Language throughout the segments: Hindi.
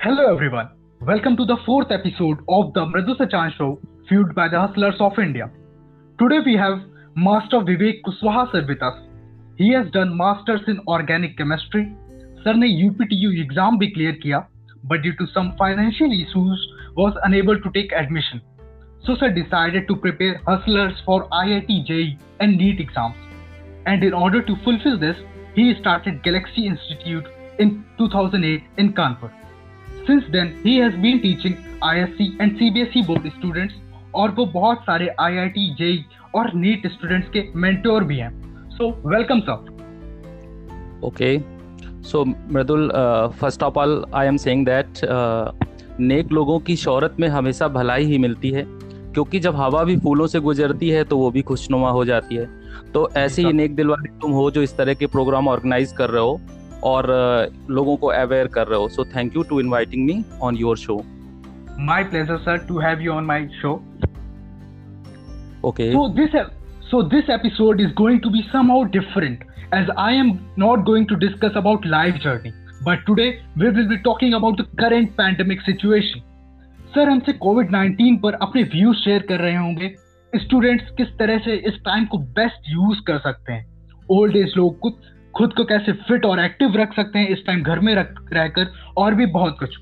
Hello everyone. Welcome to the fourth episode of the Mridu Sachan show, fueled by the hustlers of India. Today we have Master Vivek Kushwaha sir with us. He has done masters in organic chemistry. Sir ने UPTU एग्ज़ाम भी क्लियर किया but due to some financial issues was unable to take admission. So sir decided to prepare hustlers for IIT JEE and NEET exams. And in order to fulfill this, he started Galaxy Institute in 2008 in Kanpur. Since then, he has been teaching ISC and CBSE board students और वो बहुत सारे IIT, JEE और NEET students के mentor भी हैं. So welcome sir. Okay. So Mridul, uh, first of all, I am saying that uh, नेक लोगों की शोहरत में हमेशा भलाई ही मिलती है क्योंकि जब हवा भी फूलों से गुजरती है तो वो भी खुशनुमा हो जाती है तो ऐसे ही नेक दिल वाले तुम हो जो इस तरह के प्रोग्राम ऑर्गेनाइज कर रहे हो और लोगों को अवेयर कर रहे हो। So thank you to inviting me on your show my pleasure sir to have you on my show okay so this so this episode is going to be somehow different as I am not going to discuss about life journey but today we will be talking about the current pandemic situation sir हमसे कोविड 19 पर अपने व्यूज़ शेयर कर रहे होंगे। स्टूडेंट्स किस तरह से इस टाइम को बेस्ट यूज़ कर सकते हैं? ओल्ड एज लोग कुछ खुद को कैसे फिट और एक्टिव रख सकते हैं इस टाइम घर में रख रहकर और भी बहुत कुछ।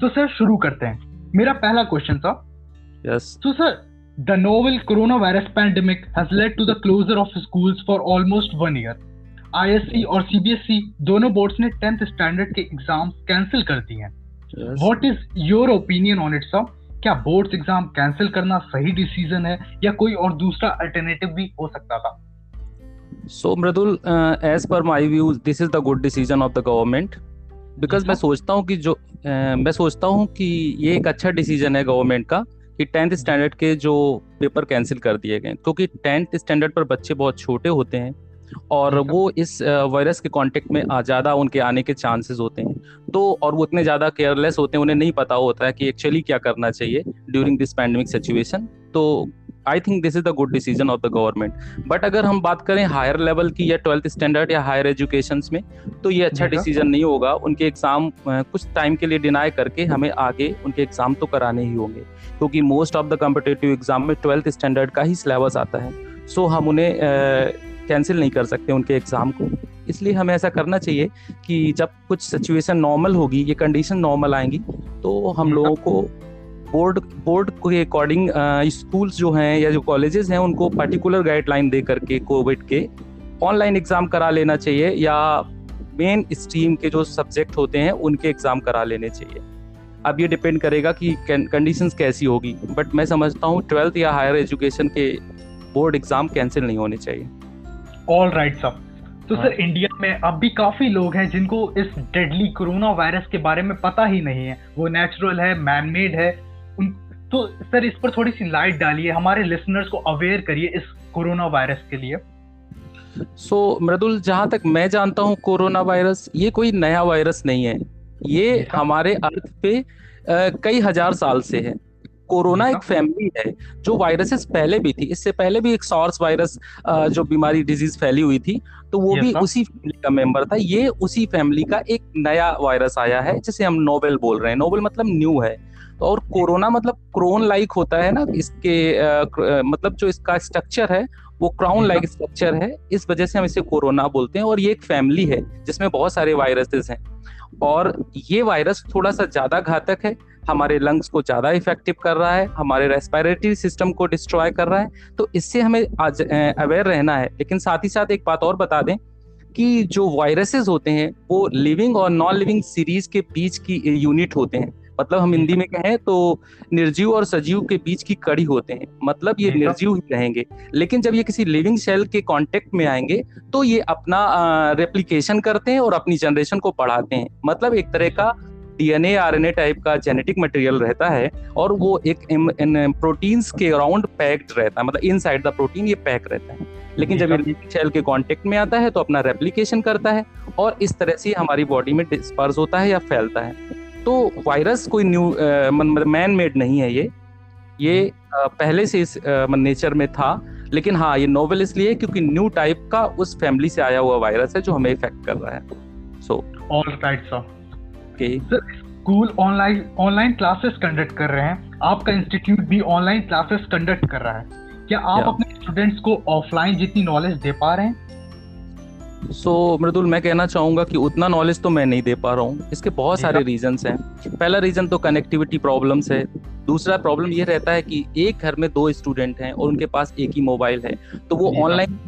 तो सर शुरू करते हैं। मेरा पहला क्वेश्चन था। यस तो sir the the novel coronavirus pandemic has led to the closure of schools for almost one year. ISC और सीबीएसई दोनों बोर्ड्स ने 10th स्टैंडर्ड के एग्ज़ाम्स कैंसिल कर दिए हैं। What is your opinion on it sir क्या बोर्ड्स एग्ज़ाम कैंसिल करना सही डिसीज़न है या कोई और दूसरा अल्टरनेटिव भी हो सकता था? So Mridul as per my view this is the good decision of the government because मैं सोचता हूँ कि जो uh, मैं सोचता हूँ कि ये एक अच्छा डिसीज़न है गवर्नमेंट का कि टेंथ स्टैंडर्ड के जो पेपर कैंसिल कर दिए गए। क्योंकि टेंथ स्टैंडर्ड पर बच्चे बहुत छोटे होते हैं और वो इस वायरस के कांटेक्ट में आ- ज़्यादा उनके आने के चांसेस होते हैं। तो और वो इतने ज़्यादा केयरलेस होते हैं उन्हें नहीं पता होता है कि एक्चुअली क्या करना चाहिए ड्यूरिंग दिस पैंडमिक सिचुएशन तो I think this is the good decision of the government but अगर हम बात करें हायर लेवल की या ट्वेल्थ स्टैंडर्ड या हायर एजुकेशन में तो ये अच्छा डिसीज़न नहीं होगा। उनके एग्ज़ाम कुछ टाइम के लिए डिनाई करके हमें आगे उनके एग्ज़ाम तो कराने ही होंगे। क्योंकि most of the competitive exam में ट्वेल्थ स्टैंडर्ड का ही सिलेबस आता है। सो so, हम उन्हें कैंसिल नहीं कर सकते उनके एग्ज़ाम को। इसलिए हमें ऐसा करना चाहिए कि जब कुछ सिचुएशन नॉर्मल होगी ये कंडीशन नॉर्मल आएँगी तो हम लोगों को बोर्ड बोर्ड के अकॉर्डिंग स्कूल्स जो हैं या जो कॉलेजेस हैं उनको पर्टिकुलर गाइडलाइन दे करके कोविड के ऑनलाइन एग्ज़ाम करा लेना चाहिए या मेन स्ट्रीम के जो सब्जेक्ट होते हैं उनके एग्ज़ाम करा लेने चाहिए। अब ये डिपेंड करेगा कि कंडीशन कैसी होगी बट मैं समझता हूँ ट्वेल्थ या हायर एजुकेशन के बोर्ड एग्ज़ाम कैंसिल नहीं होने चाहिए। ऑल राइट सर तो हाँ। सर इंडिया में अब भी काफ़ी लोग हैं जिनको इस डेडली कोरोना वायरस के बारे में पता ही नहीं है। वो नेचुरल है मैन मेड है तो सर इस पर थोड़ी सी लाइट डालिए हमारे लिसनर्स को अवेयर करिए इस कोरोना वायरस के लिए। सो so, मृदुल जहाँ तक मैं जानता हूँ कोरोना वायरस ये कोई नया वायरस नहीं है। ये अच्छा। हमारे अर्थ पे आ, कई हज़ार साल से है। कोरोना एक अच्छा। फैमिली है जो वायरसेस पहले भी थी। इससे पहले भी एक सॉर्स वायरस जो बीमारी डिज़ीज़ फैली हुई थी तो वो भी उसी फैमिली का मेंबर था। ये उसी फैमिली का एक नया वायरस आया है जिसे हम नोवेल बोल रहे हैं। नोवेल मतलब न्यू है। तो और कोरोना मतलब क्रोन लाइक होता है ना इसके क्र- मतलब जो इसका स्ट्रक्चर है वो क्राउन लाइक स्ट्रक्चर है। इस वजह से हम इसे कोरोना बोलते हैं और ये एक फैमिली है जिसमें बहुत सारे वायरसेस हैं। और ये वायरस थोड़ा सा ज़्यादा घातक है हमारे लंग्स को ज़्यादा इफ़ेक्टिव कर रहा है हमारे रेस्पिरेटरी सिस्टम को डिस्ट्रॉय कर रहा है। तो इससे हमें आज अवेयर रहना है। लेकिन साथ ही साथ एक बात और बता दें कि जो वायरसेस होते हैं वो लिविंग और नॉन लिविंग सीरीज़ के बीच की यूनिट होते हैं। मतलब हम हिंदी में कहें तो निर्जीव और सजीव के बीच की कड़ी होते हैं। मतलब ये निर्जीव ही रहेंगे। लेकिन जब ये किसी लिविंग सेल के कांटेक्ट में आएँगे तो ये अपना रेप्लिकेशन करते हैं और अपनी जनरेशन को बढ़ाते हैं। मतलब एक तरह का डीएनए आरएनए टाइप का जेनेटिक मटेरियल रहता है और वो एक प्रोटीन्स के अराउंड पैक्ड रहता है मतलब इनसाइड द प्रोटीन ये पैक रहता है। लेकिन जब ये सेल के कांटेक्ट में आता है तो अपना रेप्लिकेशन करता है और इस तरह से हमारी बॉडी में डिस्पर्स होता है या फैलता है। तो वायरस कोई न्यू मतलब मैन मेड नहीं है ये। ये अ, पहले से इस नेचर में था लेकिन हाँ ये नोवेल इसलिए क्योंकि न्यू टाइप का उस फैमिली से आया हुआ वायरस है जो हमें इफ़ेक्ट कर रहा है। So all right sir okay school online online classes conduct कर रहे हैं। आपका इंस्टीट्यूट भी ऑनलाइन क्लासेस कंडक्ट कर रहा है। क्या आप अपने स्टूडेंट्स को ऑफलाइन जितनी नॉलेज दे पा रहे हैं? सो so, मृदुल मैं कहना चाहूँगा कि उतना नॉलेज तो मैं नहीं दे पा रहा हूँ। इसके बहुत सारे रीजंस हैं। पहला रीजन तो कनेक्टिविटी प्रॉब्लम्स है। दूसरा प्रॉब्लम ये रहता है कि एक घर में दो स्टूडेंट हैं और उनके पास एक ही मोबाइल है। तो वो ऑनलाइन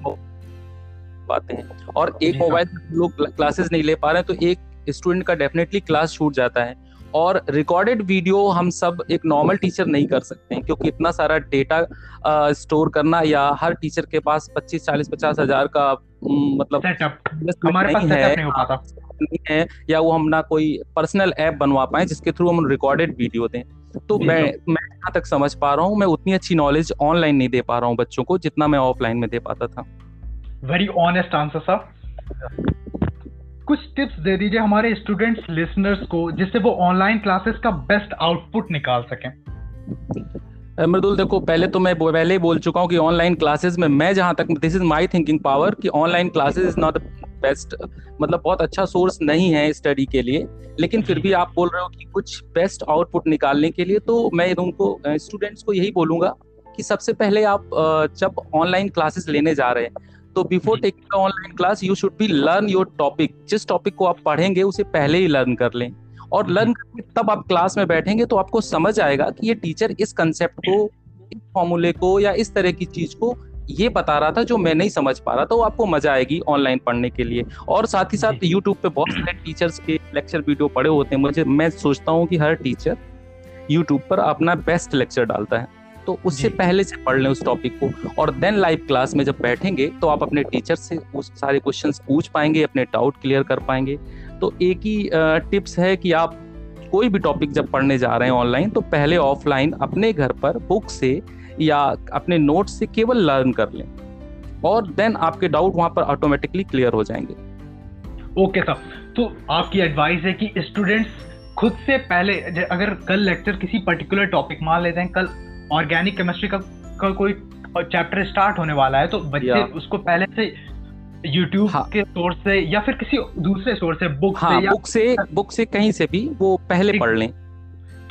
पाते हैं। और एक मोबाइल लोग क्लासेस नहीं ले पा रहे हैं तो एक स्टूडेंट का डेफिनेटली क्लास छूट जाता है। और रिकॉर्डेड वीडियो हम सब एक नॉर्मल टीचर नहीं कर सकते हैं क्योंकि इतना सारा डेटा स्टोर करना या हर टीचर के पास 25 40 50 हज़ार का मतलब हमारे पास है, नहीं हो पाता। नहीं है या वो हम ना कोई पर्सनल ऐप बनवा पाए जिसके थ्रू हम रिकॉर्डेड वीडियो दें। तो मैं मैं जहाँ तक समझ पा रहा हूँ मैं उतनी अच्छी नॉलेज ऑनलाइन नहीं दे पा रहा हूँ बच्चों को जितना मैं ऑफलाइन में दे पाता था। वेरी ऑनेस्ट आंसर सर कुछ टिप्स दे दीजिए हमारे स्टूडेंट्स लिसनर्स को, जिससे वो ऑनलाइन क्लासेस का बेस्ट आउटपुट निकाल सकें। मृदुल, देखो, पहले तो मैं पहले ही बोल चुका हूँ कि ऑनलाइन क्लासेस में मैं जहाँ तक this is my thinking power कि online classes is not best मतलब बहुत अच्छा सोर्स नहीं है स्टडी के लिए। लेकिन फिर भी आप बोल रहे हो कि कुछ बेस्ट आउटपुट निकालने के लिए तो मैं उनको स्टूडेंट्स को यही बोलूँगा कि सबसे पहले आप जब ऑनलाइन क्लासेस लेने जा रहे हैं तो before taking online class you should be learn your topic जिस टॉपिक को आप पढ़ेंगे उसे पहले ही लर्न कर लें। और लर्न करके तब आप क्लास में बैठेंगे तो आपको समझ आएगा कि ये टीचर इस कंसेप्ट को इस फॉर्मूले को या इस तरह की चीज़ को ये बता रहा था जो मैं नहीं समझ पा रहा था वो आपको मज़ा आएगी ऑनलाइन पढ़ने के लिए। और साथ ही साथ यूट्यूब पे बहुत सारे टीचर्स के लेक्चर वीडियो पड़े होते हैं। मुझे मैं सोचता हूँ कि हर टीचर यूट्यूब पर अपना बेस्ट लेक्चर डालता है। तो उससे पहले से पढ़ लें उस टॉपिक को। और देन लाइव क्लास में जब बैठेंगे तो आप अपने टीचर से उस सारे क्वेश्चन पूछ पाएँगे अपने डाउट क्लियर कर पाएँगे। तो एक ही टिप्स है कि आप कोई भी टॉपिक जब पढ़ने जा रहे हैं ऑनलाइन तो पहले ऑफलाइन अपने घर पर बुक से या अपने नोट से केवल लर्न कर लें। और देन आपके डाउट वहाँ पर ऑटोमेटिकली क्लियर हो जाएँगे। ओके okay, सर तो आपकी एडवाइस है कि स्टूडेंट्स खुद से पहले अगर कल लेक्चर किसी पर्टिकुलर टॉपिक मान लेते हैं कल ऑर्गेनिक केमिस्ट्री का, का कोई चैप्टर स्टार्ट होने वाला है तो बच्चे उसको पहले से यूट्यूब हाँ. के सोर्स से या फिर किसी दूसरे सोर्स से बुक हाँ, से या बुक से बुक से कहीं से भी वो पहले पढ़ लें।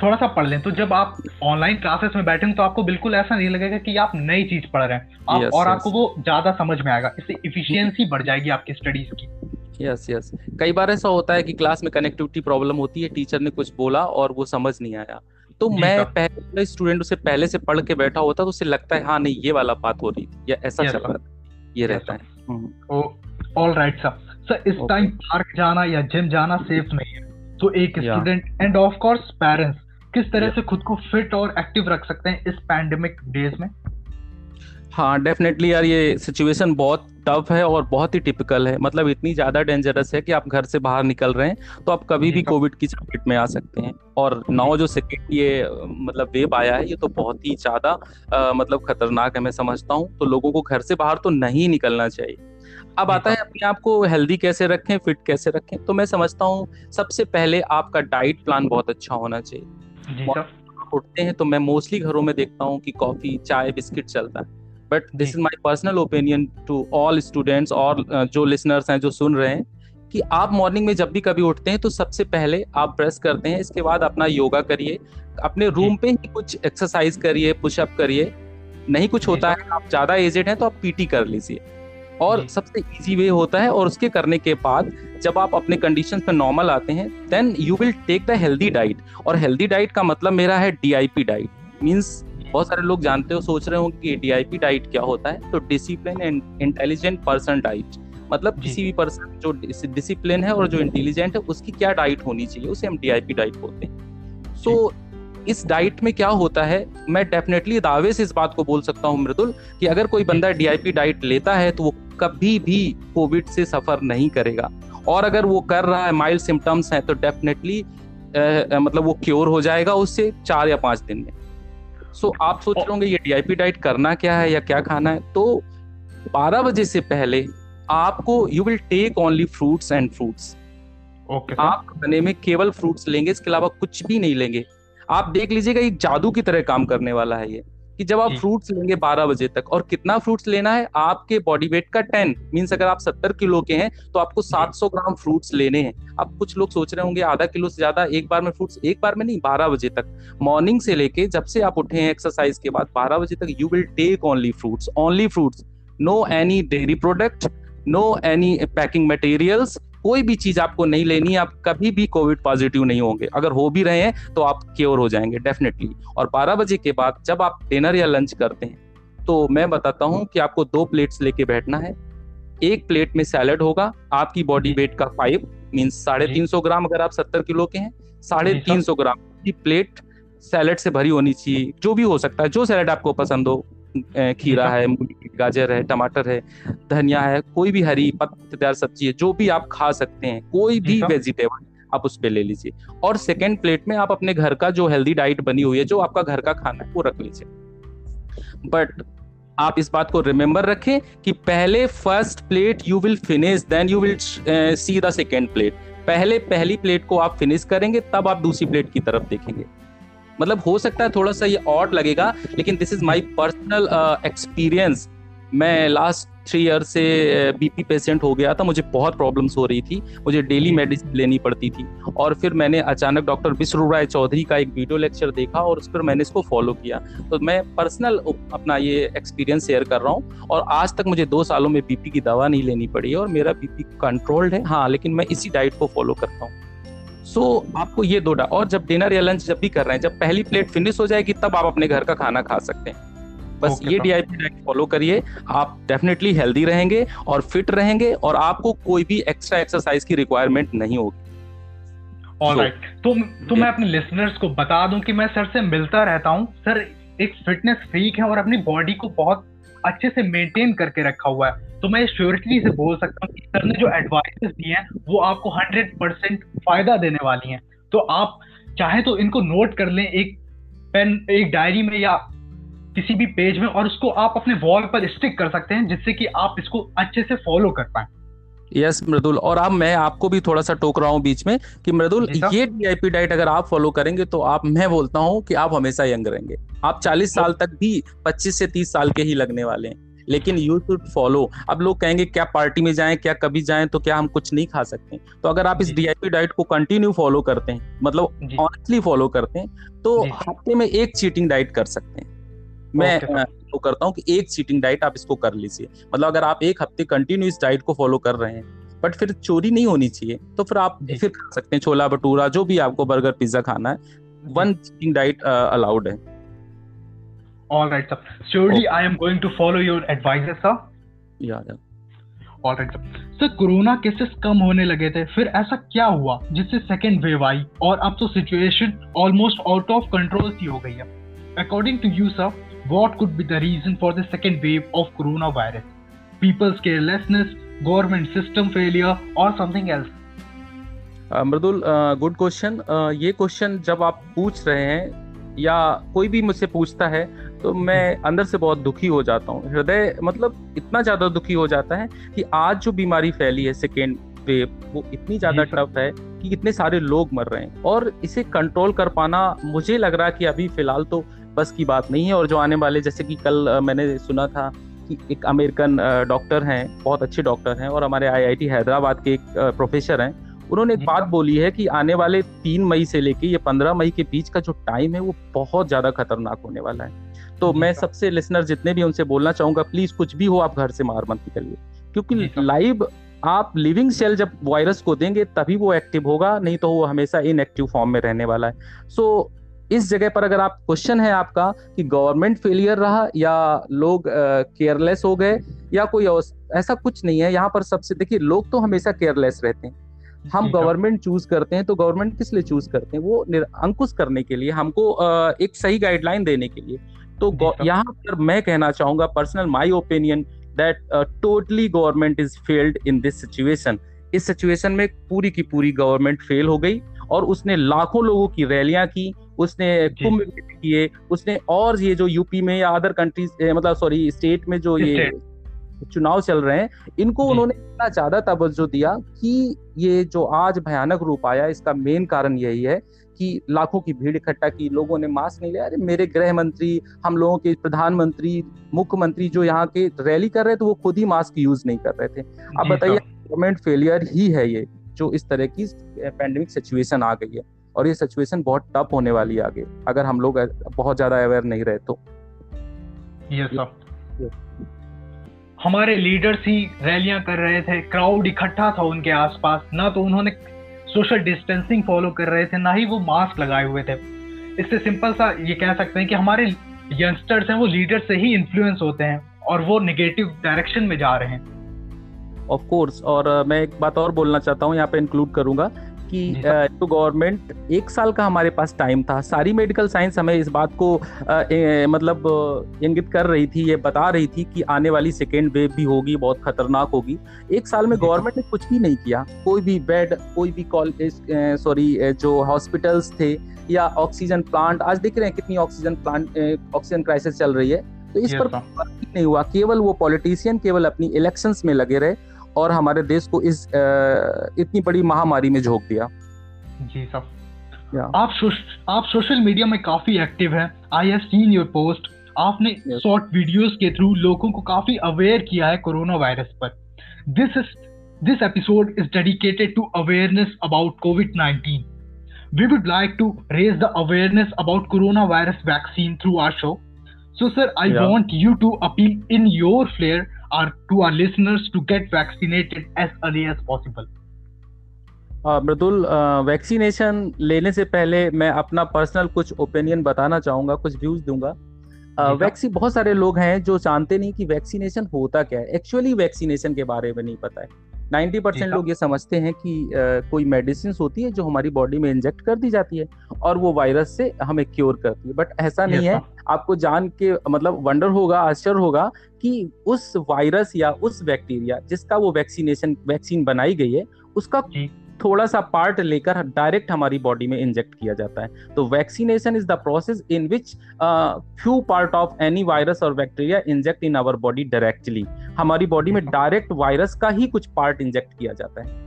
थोड़ा सा पढ़ लें। तो जब आप ऑनलाइन क्लासेस में बैठेंगे तो आपको बिल्कुल ऐसा नहीं लगेगा कि आप नई चीज़ पढ़ रहे हैं। आप, और आपको वो ज़्यादा समझ में आएगा। इससे इफिशियंसी बढ़ जाएगी आपकी स्टडीज़ की। यस यस कई बार ऐसा होता है कि क्लास में कनेक्टिविटी प्रॉब्लम होती है टीचर ने कुछ बोला और वो समझ नहीं आया। तो मैं पहले स्टूडेंट उसे पहले से पढ़ के बैठा होता तो उसे लगता है हाँ नहीं ये वाला बात हो रही थी या ऐसा चल रहा ये रहता है। ऑल राइट सर सर इस टाइम पार्क जाना या जिम जाना सेफ़ नहीं है। तो एक student end of course parents किस तरह से खुद को फिट और एक्टिव रख सकते हैं इस पैंडेमिक डेज़ में? हाँ डेफिनेटली यार ये सिचुएशन बहुत टफ है और बहुत ही टिपिकल है। मतलब इतनी ज़्यादा डेंजरस है कि आप घर से बाहर निकल रहे हैं तो आप कभी भी कोविड की चपेट में आ सकते हैं। और नाउ जो सेकेंड ये मतलब वेब आया है ये तो बहुत ही ज़्यादा मतलब खतरनाक है मैं समझता हूँ। तो लोगों को घर से बाहर तो नहीं निकलना चाहिए। अब आता है अपने आप को हेल्दी कैसे रखें फिट कैसे रखें तो मैं समझता हूँ सबसे पहले आपका डाइट प्लान बहुत अच्छा होना चाहिए। उठते हैं तो मैं मोस्टली घरों में देखता हूँ कि कॉफ़ी चाय बिस्किट चलता है। But this is my personal opinion to all students और जो लिसनर्स हैं जो सुन रहे हैं कि आप मॉर्निंग में जब भी कभी उठते हैं तो सबसे पहले आप ब्रश करते हैं इसके बाद अपना योगा करिए अपने रूम पे ही कुछ एक्सरसाइज करिए पुशअप करिए नहीं कुछ होता है आप ज़्यादा एजेड हैं तो आप पीटी कर लीजिए। और सबसे इजी वे होता है और उसके करने के बाद जब आप अपने कंडीशन पे नॉर्मल आते हैं then you will take the healthy diet और हेल्दी डाइट का मतलब मेरा है डीआईपी डाइट मींस बहुत सारे लोग जानते हो सोच रहे होंगे कि डीआईपी डाइट क्या होता है? तो discipline and intelligent person diet मतलब किसी भी पर्सन जो डिसिप्लिन है और जो इंटेलिजेंट है उसकी क्या डाइट होनी चाहिए? उसे हम डीआईपी डाइट बोलते हैं। सो so, इस डाइट में क्या होता है? मैं डेफिनेटली दावे से इस बात को बोल सकता हूँ मृदुल कि अगर कोई बंदा डीआईपी डाइट लेता है तो वो कभी भी कोविड से सफ़र नहीं करेगा। और अगर वो कर रहा है माइल्ड सिम्टम्स हैं तो डेफिनेटली मतलब वो क्योर हो जाएगा उससे चार या पाँच दिन में। सो आप सोच रहे होंगे ये डीआईपी डाइट करना क्या है या क्या खाना है? तो 12 बजे से पहले आपको you will take only fruits and fruits okay आप खाने में केवल फ्रूट्स लेंगे इसके अलावा कुछ भी नहीं लेंगे। आप देख लीजिएगा ये जादू की तरह काम करने वाला है ये। कि जब आप फ्रूट्स लेंगे 12 बजे तक और कितना फ्रूट्स लेना है? आपके बॉडी वेट का 10 मीन्स अगर आप 70 किलो के हैं तो आपको 700 ग्राम फ्रूट्स लेने हैं। अब कुछ लोग सोच रहे होंगे आधा किलो से ज़्यादा एक बार में फ्रूट्स एक बार में नहीं 12 बजे तक। मॉर्निंग से लेके जब से आप उठे हैं एक्सरसाइज के बाद 12 बजे तक you will take only fruits only fruits no any dairy product no any packing materials कोई भी चीज़ आपको नहीं लेनी है आप कभी भी कोविड पॉजिटिव नहीं होंगे। अगर हो भी रहे हैं तो आप क्योर हो जाएँगे डेफिनेटली और 12 बजे के बाद जब आप डिनर या लंच करते हैं तो मैं बताता हूँ कि आपको दो प्लेट्स लेके बैठना है। एक प्लेट में सैलड होगा आपकी बॉडी वेट का फाइव मीन साढ़े तीन सौ ग्राम अगर आप सत्तर किलो के हैं साढ़े तीन सौ ग्राम की प्लेट सैलड से भरी होनी चाहिए। जो भी हो सकता है जो सैलड आपको पसंद हो खीरा है। मूली गाजर है टमाटर है धनिया है कोई भी हरी पत्तेदार सब्ज़ी है जो भी आप खा सकते हैं कोई भी वेजिटेबल आप उस पे ले लीजिए। और सेकेंड प्लेट में आप अपने घर का जो हेल्दी डाइट बनी हुई है जो आपका घर का खाना है वो रख लीजिए। बट आप इस बात को रिमेम्बर रखें कि पहले first plate you will finish then you will see the second plate पहले पहली प्लेट को आप फिनिश करेंगे तब आप दूसरी प्लेट की तरफ़ देखेंगे। मतलब हो सकता है थोड़ा सा ये ऑट लगेगा लेकिन this is my personal experience मैं लास्ट थ्री ईयर से बीपी uh, पेशेंट हो गया था मुझे बहुत प्रॉब्लम्स हो रही थी मुझे डेली मेडिसिन लेनी पड़ती थी। और फिर मैंने अचानक डॉक्टर विश्व राय चौधरी का एक वीडियो लेक्चर देखा और उस पर मैंने इसको फॉलो किया। तो मैं पर्सनल अपना ये एक्सपीरियंस शेयर कर रहा हूँ और आज तक मुझे दो सालों में बीपी की दवा नहीं लेनी पड़ी और मेरा बीपी कंट्रोल्ड है। हाँ लेकिन मैं इसी डाइट को फॉलो करता हूँ। सो so, आपको ये दो डा और जब डिनर या लंच जब भी कर रहे हैं जब पहली प्लेट फिनिश हो जाएगी तब आप अपने घर का खाना खा सकते हैं। बस ये डीआईपी डाइट फॉलो करिए। आप डेफिनेटली हेल्दी रहेंगे और फिट रहेंगे और आपको कोई भी एक्स्ट्रा एक्सरसाइज की रिक्वायरमेंट नहीं होगी। ऑलराइट so, तो तो मैं अपने लिसनर्स को बता दूँ कि मैं सर से मिलता रहता हूँ। सर एक फिटनेस फ्रीक है और अपनी बॉडी को बहुत अच्छे से मेंटेन करके रखा हुआ है। तो मैं श्योरिटी से बोल सकता हूँ कि सर ने जो एडवाइसेस दी हैं, वो आपको हंड्रेड परसेंट फ़ायदा देने वाली हैं। तो आप चाहे तो इनको नोट कर लें एक पेन एक डायरी में या किसी भी पेज में और उसको आप अपने वॉल पर स्टिक कर सकते हैं, जिससे कि आप इसको अच्छे से फॉलो कर पाए। Yes yes, Mridul. और अब मैं आपको भी थोड़ा सा टोक रहा हूँ बीच में कि मृदुल ये डीआईपी डाइट अगर आप फॉलो करेंगे तो आप मैं बोलता हूँ कि आप हमेशा यंग रहेंगे। आप 40 साल तक भी 25 से 30 साल के ही लगने वाले हैं। लेकिन यू शुड फॉलो अब लोग कहेंगे क्या पार्टी में जाएँ क्या कभी जाएँ तो क्या हम कुछ नहीं खा सकते तो अगर आप इस डीआईपी डाइट को कंटिन्यू फॉलो करते हैं मतलब ऑनेस्टली फॉलो करते हैं तो हफ़्ते में एक चीटिंग डाइट कर सकते हैं। मैं तो करता हूँ कि एक चीटिंग डाइट आप इसको कर लीजिए मतलब अगर आप एक हफ़्ते कंटिन्यू इस डाइट को फॉलो कर रहे हैं बट फिर चोरी नहीं होनी चाहिए तो फिर आप फिर खा सकते हैं छोला भटूरा जो भी आपको बर्गर पिज्जा खाना है वन चीटिंग डाइट अलाउड है All right, sir. Surely okay. I am going to follow your advices, sir. Yeah, yeah. All right, sir. Sir corona cases कम होने लगे थे फिर ऐसा क्या हुआ जिससे सेकेंड वेव आई और अब तो situation almost out of control सी हो गई है according to you sir what could be the reason for the second wave of coronavirus? People's carelessness, government system failure, or something else? Mridul good question ये क्वेश्चन जब आप पूछ रहे हैं या कोई भी मुझसे पूछता है तो मैं अंदर से बहुत दुखी हो जाता हूँ हृदय मतलब इतना ज़्यादा दुखी हो जाता है कि आज जो बीमारी फैली है सेकेंड वेव वो इतनी ज़्यादा टफ है कि इतने सारे लोग मर रहे हैं और इसे कंट्रोल कर पाना मुझे लग रहा है कि अभी फ़िलहाल तो बस की बात नहीं है और जो आने वाले जैसे कि कल मैंने सुना था कि एक अमेरिकन डॉक्टर हैं बहुत अच्छे डॉक्टर हैं और हमारे आईआईटी हैदराबाद के एक प्रोफेसर हैं। उन्होंने एक बात बोली है कि आने वाले तीन मई से लेके ये पंद्रह मई के बीच का जो टाइम है वो बहुत ज़्यादा खतरनाक होने वाला है। तो मैं सबसे लिसनर जितने भी उनसे बोलना चाहूँगा प्लीज़ कुछ भी हो आप घर से मार मत निकलिए। क्योंकि लाइव आप लिविंग सेल जब वायरस को देंगे तभी वो एक्टिव होगा नहीं तो वो हमेशा इनएक्टिव फॉर्म में रहने वाला है। सो so, इस जगह पर अगर आप क्वेश्चन है आपका कि गवर्नमेंट फेलियर रहा या लोग केयरलेस हो गए या कोई ऐसा कुछ नहीं है। यहाँ पर सबसे देखिए लोग तो हमेशा केयरलेस रहते हैं। हम गवर्नमेंट चूज़ करते हैं तो गवर्नमेंट किस लिए चूज़ करते हैं? वो अंकुश करने के लिए हमको एक सही गाइडलाइन देने के लिए। तो यहाँ पर मैं कहना चाहूँगा personal my opinion that totally government is failed in this situation इस सिचुएशन में पूरी की पूरी गवर्नमेंट फेल हो गई और उसने लाखों लोगों की रैलियाँ की उसने कुंभ किए उसने और ये जो यूपी में या अदर कंट्रीज़ मतलब सॉरी स्टेट में जो ये चुनाव चल रहे हैं इनको उन्होंने इतना ज़्यादा तवज्जो दिया कि ये जो आज भयानक रूप आया इसका मेन कारण यही है कि लाखों की भीड़ इकट्ठा की लोगों ने मास्क नहीं लिया। अरे मेरे गृह मंत्री हम लोगों के प्रधानमंत्री मुख्यमंत्री जो यहाँ के रैली कर रहे थे वो खुद ही मास्क यूज़ नहीं कर रहे थे। अब बताइए गवर्नमेंट फेलियर ही है ये जो इस तरह की पैंडेमिक सिचुएशन आ गई है। और ये सिचुएशन बहुत टफ होने वाली है आगे। अगर हम लोग बहुत ज़्यादा अवेयर नहीं रहे तो। Yes, हमारे लीडर्स ही रैलियाँ कर रहे थे क्राउड इकट्ठा था उनके आसपास। ना तो उन्होंने सोशल डिस्टेंसिंग फॉलो कर रहे थे ना ही वो मास्क लगाए हुए थे। इससे सिंपल सा ये कह सकते हैं कि हमारे यंगस्टर्स हैं वो लीडर से ही इन्फ्लुएंस होते हैं और वो निगेटिव डायरेक्शन में जा रहे हैं। ऑफ़ कोर्स और मैं एक बात और बोलना चाहता हूँ यहाँ पे इंक्लूड करूँगा। कि तो गवर्नमेंट एक साल का हमारे पास टाइम था। सारी मेडिकल साइंस हमें इस बात को ए, मतलब इंगित कर रही थी ये बता रही थी कि आने वाली सेकेंड वेव भी होगी बहुत खतरनाक होगी। एक साल में गवर्नमेंट ने कुछ भी नहीं किया। कोई भी बेड कोई भी कॉलेज सॉरी जो हॉस्पिटल्स थे या ऑक्सीजन प्लांट आज देख रहे हैं कितनी ऑक्सीजन प्लांट ऑक्सीजन क्राइसिस चल रही है। तो इस पर नहीं हुआ। केवल वो पॉलिटिशियन केवल अपनी इलेक्शंस में लगे रहे। और हमारे देश को इस इतनी बड़ी महामारी में झोंक दिया। जी सर आप सोश, आप सोशल मीडिया में काफ़ी एक्टिव हैं। I have seen your post. आपने शॉर्ट वीडियोस के थ्रू लोगों को काफ़ी अवेयर किया है कोरोना वायरस पर। This is this episode is dedicated to awareness about covid 19 we would like to raise the awareness about coronavirus vaccine through our show so sir i yeah. want you to appeal in your flair our to our listeners to get vaccinated as early as possible. Mridul vaccination लेने से पहले मैं अपना पर्सनल कुछ ओपिनियन बताना चाहूँगा कुछ व्यूज़ दूँगा। वैक्सीन बहुत सारे लोग हैं जो जानते नहीं कि वैक्सीनेशन होता क्या है। एक्चुअली वैक्सीनेशन के बारे में नहीं पता है। नाइन्टी परसेंट लोग ये समझते हैं कि आ, कोई मेडिसिन होती है जो हमारी बॉडी में इंजेक्ट कर दी जाती है और वो वायरस से हमें क्योर करती है। बट ऐसा नहीं है। आपको जान के मतलब वंडर होगा आश्चर्य होगा कि उस वायरस या उस बैक्टीरिया जिसका वो वैक्सीनेशन वैक्सीन बनाई गई है उसका थोड़ा सा पार्ट लेकर डायरेक्ट हमारी बॉडी में इंजेक्ट किया जाता है। तो vaccination is the process in which few part of any virus और bacteria inject in our body directly हमारी बॉडी में डायरेक्ट वायरस का ही कुछ पार्ट इंजेक्ट किया जाता है।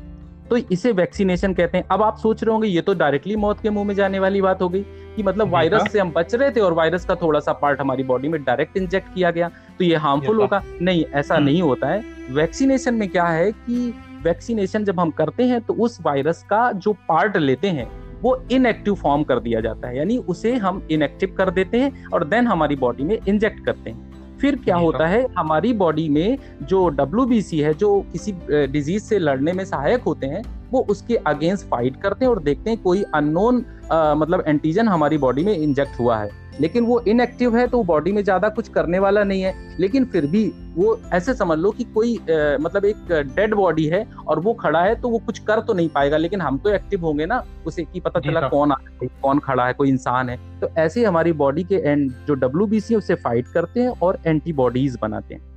तो इसे वैक्सीनेशन कहते हैं। अब आप सोच रहे होंगे ये तो डायरेक्टली मौत के मुँह में जाने वाली बात हो गई कि मतलब वायरस से हम बच रहे थे और वायरस का थोड़ा सा पार्ट हमारी बॉडी में डायरेक्ट इंजेक्ट किया गया। तो ये हार्मफुल होगा नहीं ऐसा हम्म। नहीं होता है। वैक्सीनेशन में क्या है कि वैक्सीनेशन जब हम करते हैं तो उस वायरस का जो पार्ट लेते हैं वो इनएक्टिव फॉर्म कर दिया जाता है। यानी उसे हम इनएक्टिव कर देते हैं और देन हमारी बॉडी में इंजेक्ट करते हैं। फिर क्या होता है। हमारी बॉडी में जो डब्ल्यू है जो किसी डिज़ीज़ से लड़ने में सहायक होते हैं वो उसके अगेंस्ट फाइट करते हैं और देखते हैं कोई अननोन मतलब एंटीजन हमारी बॉडी में इंजेक्ट हुआ है। लेकिन वो इनएक्टिव है तो बॉडी में ज़्यादा कुछ करने वाला नहीं है। लेकिन फिर भी वो ऐसे समझ लो कि कोई आ, मतलब एक डेड बॉडी है और वो खड़ा है तो वो कुछ कर तो नहीं पाएगा। लेकिन हम तो एक्टिव होंगे ना उसे की पता चला कौन आ कौन खड़ा है कोई इंसान है। तो ऐसे ही हमारी बॉडी के एंड जो डब्ल्यू बी सी उसे फाइट करते हैं और एंटीबॉडीज बनाते हैं।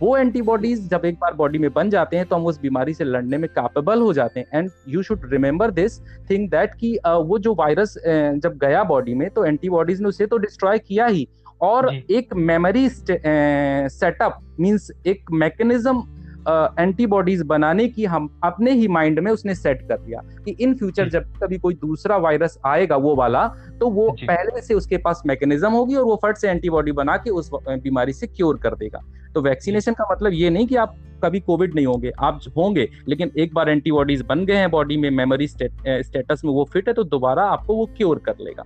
वो एंटीबॉडीज जब एक बार बॉडी में बन जाते हैं तो हम उस बीमारी से लड़ने में कैपेबल हो जाते हैं। And you should remember this think that कि वो जो वायरस जब गया बॉडी में तो एंटीबॉडीज ने उसे तो डिस्ट्रॉय किया ही। और एक मेमोरी सेटअप मींस एक मैकेनिज्म एंटीबॉडीज uh, बनाने की हम अपने ही माइंड में उसने सेट कर दिया कि इन फ्यूचर जब कभी कोई दूसरा वायरस आएगा वो वाला तो वो पहले से उसके पास मैकेनिज्म होगी और वो फट से एंटीबॉडी बना के उस बीमारी से क्योर कर देगा। तो वैक्सीनेशन का मतलब ये नहीं कि आप कभी कोविड नहीं होंगे आप होंगे लेकिन एक बार एंटीबॉडीज बन गए हैं बॉडी में मेमोरी स्टेटस में वो फिट है तो दोबारा आपको वो क्योर कर लेगा।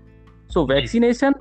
सो so, वैक्सीनेशन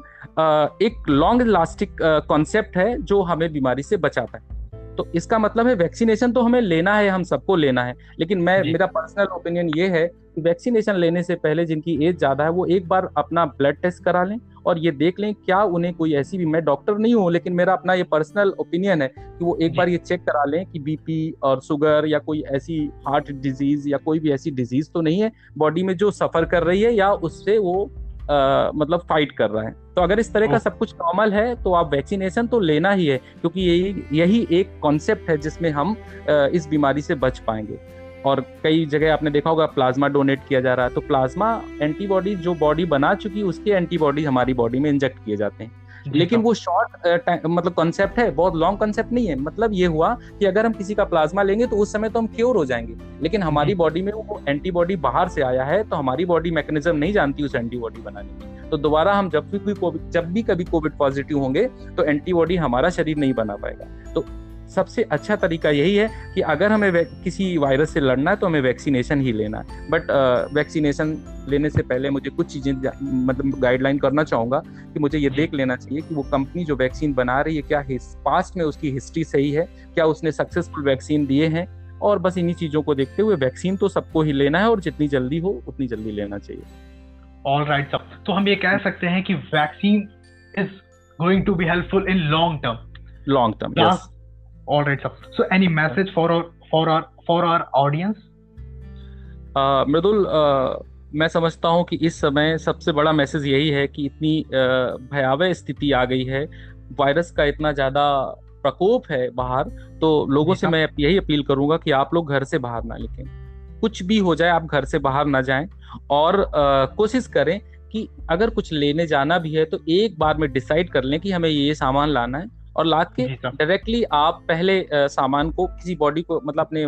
एक लॉन्ग लास्टिक कॉन्सेप्ट है जो हमें बीमारी से बचाता है। तो इसका मतलब है वैक्सीनेशन तो हमें लेना है हम सबको लेना है लेकिन मैं मेरा पर्सनल ओपिनियन ये है कि वैक्सीनेशन लेने से पहले जिनकी एज ज़्यादा है वो एक बार अपना ब्लड टेस्ट करा लें और ये देख लें क्या उन्हें कोई ऐसी भी मैं डॉक्टर नहीं हूँ लेकिन मेरा अपना ये पर्सनल ओपिनियन है कि वो एक बार ये चेक करा लें कि बीपी और शुगर या कोई ऐसी हार्ट डिज़ीज़ या कोई भी ऐसी डिज़ीज़ तो नहीं है बॉडी में जो सफ़र कर रही है या उससे वो आ, मतलब फाइट कर रहा है। तो अगर इस तरह का सब कुछ नॉर्मल है तो आप वैक्सीनेशन तो लेना ही है क्योंकि यही यही एक कॉन्सेप्ट है जिसमें हम इस बीमारी से बच पाएँगे। और कई जगह आपने देखा होगा प्लाज्मा डोनेट किया जा रहा है। तो प्लाज्मा एंटीबॉडी जो बॉडी बना चुकी है उसके एंटीबॉडी हमारी बॉडी में इंजेक्ट किए जाते हैं। लेकिन वो शॉर्ट मतलब कॉन्सेप्ट है बहुत लॉन्ग कॉन्सेप्ट नहीं है। मतलब ये हुआ कि अगर हम किसी का प्लाज्मा लेंगे तो उस समय तो हम क्योर हो जाएँगे। लेकिन हमारी बॉडी में वो एंटीबॉडी बाहर से आया है तो हमारी बॉडी मैकेनिज्म नहीं जानती उस एंटीबॉडी बनाने की। तो दोबारा हम जब भी कोई जब भी कभी कोविड पॉजिटिव होंगे तो एंटीबॉडी हमारा शरीर नहीं बना पाएगा। तो सबसे अच्छा तरीका यही है कि अगर हमें किसी वायरस से लड़ना है तो हमें वैक्सीनेशन ही लेना है। बट वैक्सीनेशन लेने से पहले मुझे कुछ चीज़ें मतलब गाइडलाइन करना चाहूँगा कि मुझे ये देख लेना चाहिए कि वो कंपनी जो वैक्सीन बना रही है क्या पास्ट में उसकी हिस्ट्री सही है? क्या उसने सक्सेसफुल वैक्सीन दिए हैं? और बस इन्हीं चीज़ों को देखते हुए वैक्सीन तो सबको ही लेना है और जितनी जल्दी हो उतनी जल्दी लेना चाहिए। ऑल राइट सब तो हम ये कह सकते हैं कि vaccine is going to be helpful in long term long term all right sir. So any message for our for our for our audience? Uh, Mridul uh, मैं समझता हूँ कि इस समय सबसे बड़ा मैसेज यही है कि इतनी भयावह स्थिति आ गई है। वायरस का इतना ज़्यादा प्रकोप है बाहर तो लोगों से मैं यही अपील करूँगा कि आप लोग घर से बाहर ना लिखें कुछ भी हो जाए आप घर से बाहर ना जाएँ। और कोशिश करें कि अगर कुछ लेने जाना भी है तो एक बार में डिसाइड कर लें कि हमें ये सामान लाना है। और लाद के डायरेक्टली आप पहले सामान को किसी बॉडी को मतलब अपने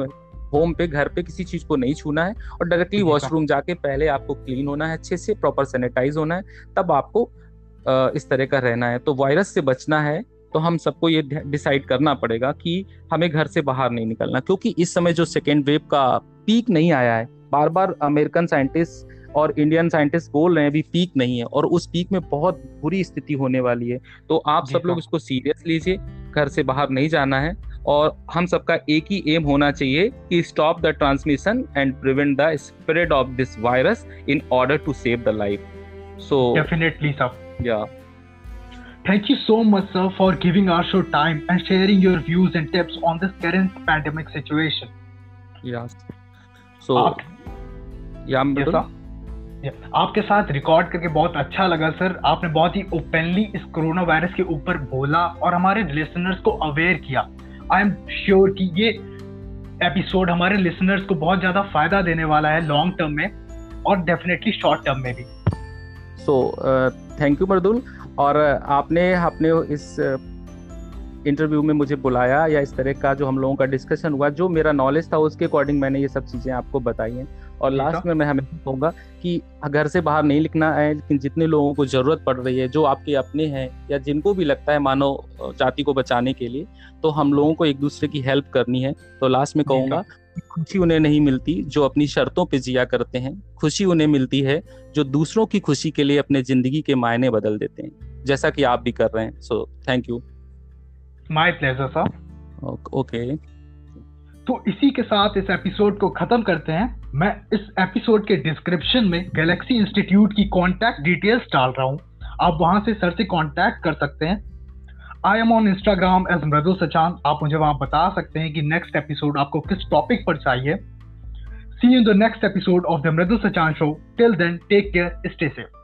होम पे घर पे किसी चीज़ को नहीं छूना है और डायरेक्टली वॉशरूम जाके पहले आपको क्लीन होना है अच्छे से प्रॉपर सैनिटाइज होना है तब आपको इस तरह का रहना है। तो वायरस से बचना है तो हम सबको ये डिसाइड करना पड़ेगा कि हमें घर से बाहर नहीं निकलना। क्योंकि इस समय जो सेकेंड वेव का पीक नहीं आया है बार बार अमेरिकन साइंटिस्ट और इंडियन साइंटिस्ट बोल रहे हैं अभी पीक नहीं है और उस पीक में बहुत बुरी स्थिति होने वाली है तो आप सब लोग हाँ। इसको सीरियस लीजिए घर से बाहर नहीं जाना है और हम सबका एक ही एम होना चाहिए कि stop the transmission and prevent the spread of this virus in order to save the life so definitely sir yeah Thank you so much, sir, for giving our show time and sharing your views and tips on this current pandemic situation. Yes. So, yeah, yes, sir. आपके साथ रिकॉर्ड करके बहुत अच्छा लगा सर आपने बहुत ही ओपनली इस कोरोना वायरस के ऊपर बोला और हमारे लिसनर्स को अवेयर किया। आई एम श्योर कि ये एपिसोड हमारे लिसनर्स को बहुत ज़्यादा फ़ायदा देने वाला है लॉन्ग टर्म में और डेफिनेटली शॉर्ट टर्म में भी। सो थैंक यू मरदुल और आपने अपने इस इंटरव्यू में मुझे बुलाया या इस तरह का जो हम लोगों का डिस्कशन हुआ, जो मेरा नॉलेज था, उसके अकॉर्डिंग मैंने ये सब चीज़ें आपको बताई हैं। और लास्ट में मैं हमें कहूँगा कि घर से बाहर नहीं लिखना है लेकिन जितने लोगों को ज़रूरत पड़ रही है जो आपके अपने हैं या जिनको भी लगता है मानव जाति को बचाने के लिए तो हम लोगों को एक दूसरे की हेल्प करनी है। तो लास्ट में कहूँगा खुशी उन्हें नहीं मिलती जो अपनी शर्तों पे जिया करते हैं। खुशी उन्हें मिलती है जो दूसरों की खुशी के लिए अपने ज़िंदगी के मायने बदल देते हैं। जैसा कि आप भी कर रहे हैं so thank you my pleasure sir okay तो इसी के साथ इस एपिसोड को खत्म करते हैं। मैं इस एपिसोड के डिस्क्रिप्शन में गैलेक्सी इंस्टीट्यूट की कॉन्टैक्ट डिटेल्स डाल रहा हूँ। आप वहाँ से सर से कॉन्टैक्ट कर सकते हैं। I am on Instagram as Mridu Sachan. आप मुझे वहाँ बता सकते हैं कि नेक्स्ट एपिसोड आपको किस टॉपिक पर चाहिए। See in the next episode of the Mridu Sachan show till then take care stay safe